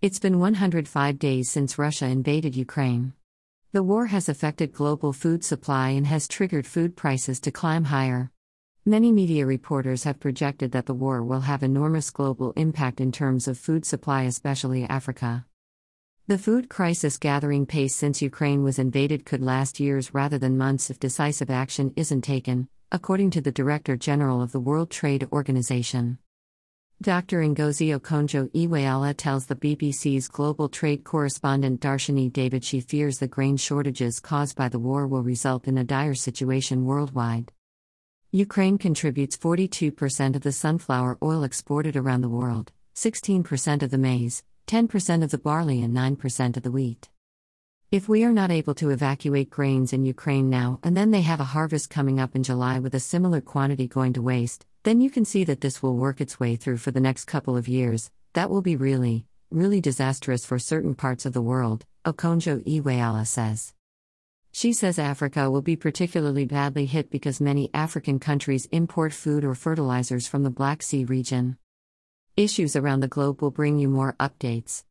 It's been 105 days since Russia invaded Ukraine. The war has affected global food supply and has triggered food prices to climb higher. Many media reporters have projected that the war will have enormous global impact in terms of food supply, especially Africa. The food crisis gathering pace since Ukraine was invaded could last years rather than months if decisive action isn't taken, according to the Director General of the World Trade Organization. Dr. Ngozi Okonjo-Iweala tells the BBC's global trade correspondent Darshini David she fears the grain shortages caused by the war will result in a dire situation worldwide. Ukraine contributes 42% of the sunflower oil exported around the world, 16% of the maize, 10% of the barley, and 9% of the wheat. If we are not able to evacuate grains in Ukraine now and then they have a harvest coming up in July with a similar quantity going to waste, then you can see that this will work its way through for the next couple of years. That will be really, really disastrous for certain parts of the world, Okonjo Iweala says. She says Africa will be particularly badly hit because many African countries import food or fertilizers from the Black Sea region. Issues around the globe will bring you more updates.